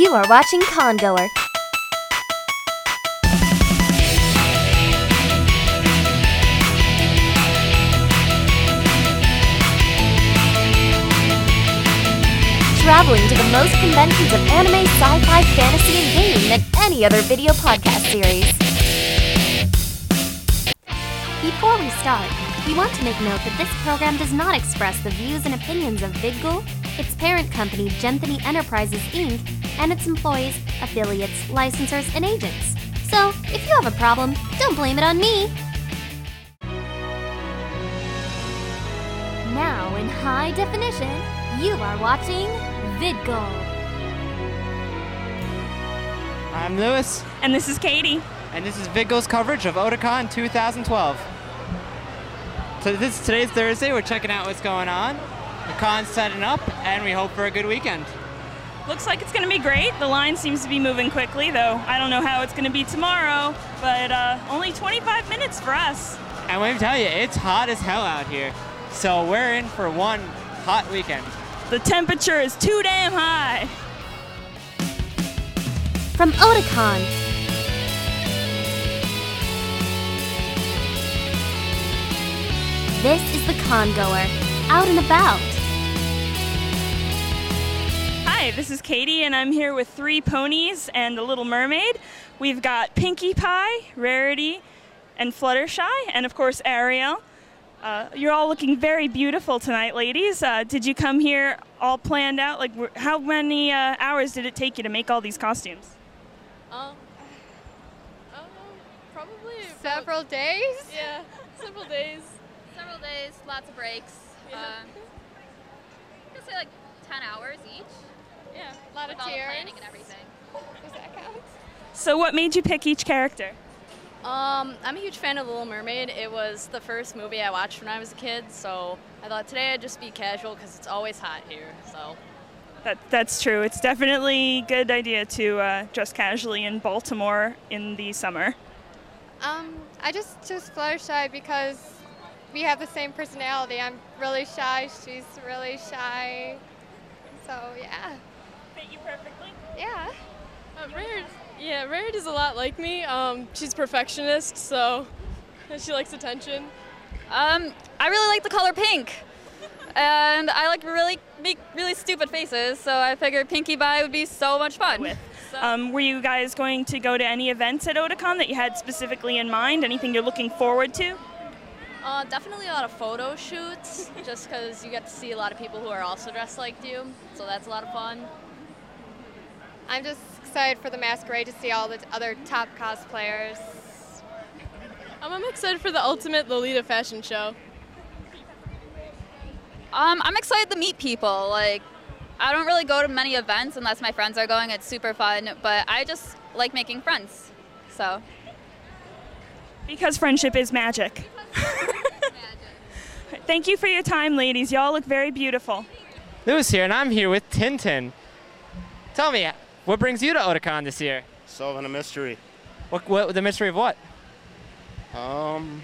You are watching Congoer. Traveling to the most conventions of anime, sci-fi, fantasy, and gaming than any other video podcast series. Before we start, we want to make note that this program does not express the views and opinions of Vidgle, its parent company Genthany Enterprises Inc., and its employees, affiliates, licensors, and agents. So, if you have a problem, don't blame it on me. Now, in high definition, you are watching Vidgle. I'm Lewis, And this is Katie. and this is Vidgle's coverage of Otakon 2012. So this today's Thursday. We're checking out what's going on. The con's setting up, and we hope for a good weekend. Looks like it's going to be great. The line seems to be moving quickly, though I don't know how it's going to be tomorrow, but uh, only 25 minutes for us. And let me tell you, it's hot as hell out here. So we're in for one hot weekend. The temperature is too damn high. From Otakon. This is the Congoer, out and about. Hi, this is Katie, and I'm here with three ponies and a little mermaid. We've got Pinkie Pie, Rarity, and Fluttershy, and of course Ariel. Uh, you're all looking very beautiful tonight, ladies. Uh, did you come here all planned out? Like, wh- how many uh, hours did it take you to make all these costumes? Um, I don't probably about- Several days? Yeah, several days. Several days, lots of breaks. Yeah. Um, I'd say like 10 hours each. Yeah. A lot of with all the tears. planning and everything. Does that count? So, what made you pick each character? Um, I'm a huge fan of The Little Mermaid. It was the first movie I watched when I was a kid, so I thought today I'd just be casual because it's always hot here. So That, that's true. It's definitely a good idea to uh, dress casually in Baltimore in the summer. Um, I just choose Fluttershy because we have the same personality. I'm really shy. She's really shy. So yeah, Fit you perfectly. yeah. Uh, Rare, yeah, Rare is a lot like me. Um, she's perfectionist, so she likes attention. Um, I really like the color pink. and I like really make really stupid faces, so I figured Pinkie Pie would be so much fun. With. So- Um, were you guys going to go to any events at Otakon that you had specifically in mind? Anything you're looking forward to? uh, definitely a lot of photo shoots, just because you get to see a lot of people who are also dressed like you. So that's a lot of fun. I'm just excited for the masquerade to see all the other top cosplayers. Um, I'm excited for the ultimate Lolita fashion show. Um, I'm excited to meet people. Like, I don't really go to many events unless my friends are going. It's super fun, but I just like making friends. So, Because friendship is magic. Thank you for your time, ladies. Y'all look very beautiful. Lewis here, and I'm here with Tintin. Tell me, what brings you to Otakon this year? Solving a mystery. What, what the mystery of what? Um,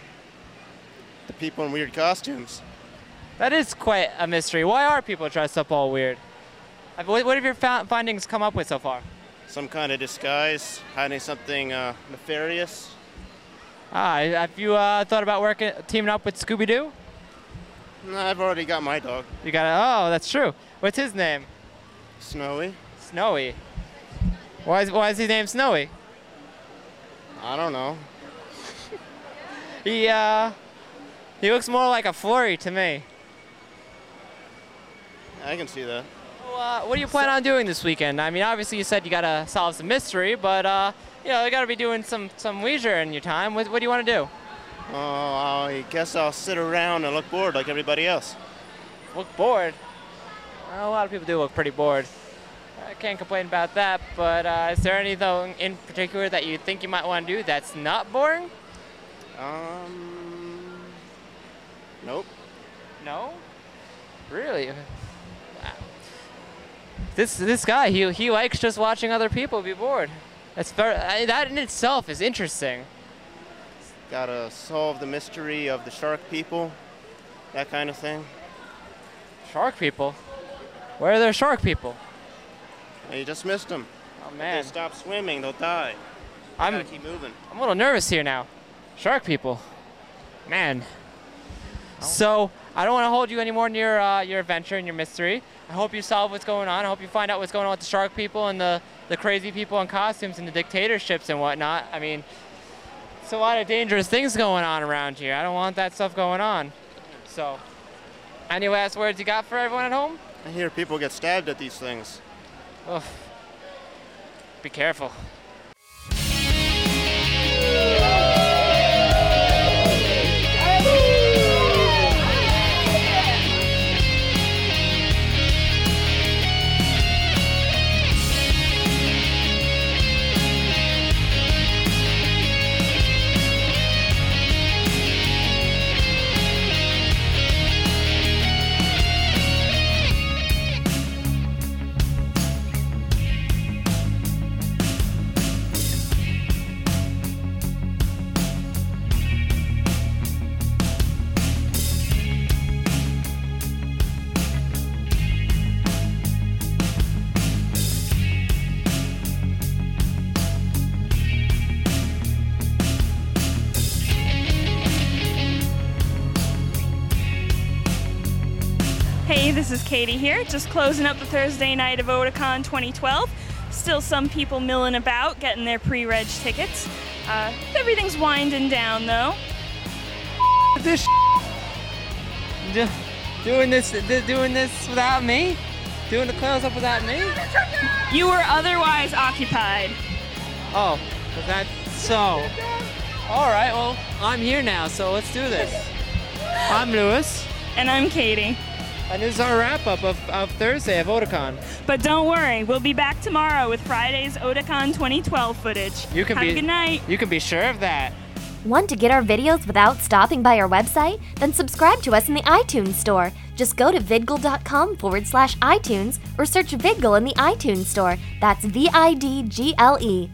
the people in weird costumes. That is quite a mystery. Why are people dressed up all weird? Uh, What, what have your findings come up with so far? Some kind of disguise, hiding something uh, nefarious. Ah, have you uh, thought about working, teaming up with Scooby Doo? No, I've already got my dog, You got it? Oh, that's true. What's his name? Snowy. Snowy. Why is, why is he named Snowy? I don't know. He uh, he looks more like a flurry to me. I can see that. Well, uh, what do you plan on doing this weekend? I mean, obviously you said you gotta solve some mystery, but uh, you know, you gotta be doing some some leisure in your time. What, what do you want to do? Oh, I guess I'll sit around and look bored like everybody else. Look bored. Well, a lot of people do look pretty bored. I can't complain about that. But uh, is there anything in particular that you think you might want to do that's not boring? Um, nope. No. Really? Wow. This this guy, he he likes just watching other people be bored. That's very, I, that in itself is interesting. Gotta solve the mystery of the shark people, that kind of thing. Shark people. Where are there shark people? You just missed them. Oh If man, they stop swimming, they'll die. I'm keep moving. I'm a little nervous here now. Shark people, man. So I don't want to hold you anymore in your uh, your adventure and your mystery. I hope you solve what's going on. I hope you find out what's going on with the shark people and the the crazy people in costumes and the dictatorships and whatnot. I mean, it's a lot of dangerous things going on around here. I don't want that stuff going on. So, any last words you got for everyone at home? I hear people get stabbed at these things. Ugh. Be careful. This is Katie here, just closing up the Thursday night of Otakon 2012. Still some people milling about, getting their pre-reg tickets. Uh, everything's winding down though. this Do- doing this doing this without me doing the close up without me You were otherwise occupied. oh that so all right well i'm here now so let's do this i'm lewis And I'm Katie. And this is our wrap up of, of thursday of otakon But don't worry, we'll be back tomorrow with Friday's Otakon 2012 footage. you can Have be a good night. you can be sure of that Want to get our videos without stopping by our website? Then subscribe to us in the iTunes Store. Just go to vidgle.com forward slash iTunes or search Vidgle in the iTunes Store. That's V I D G L E.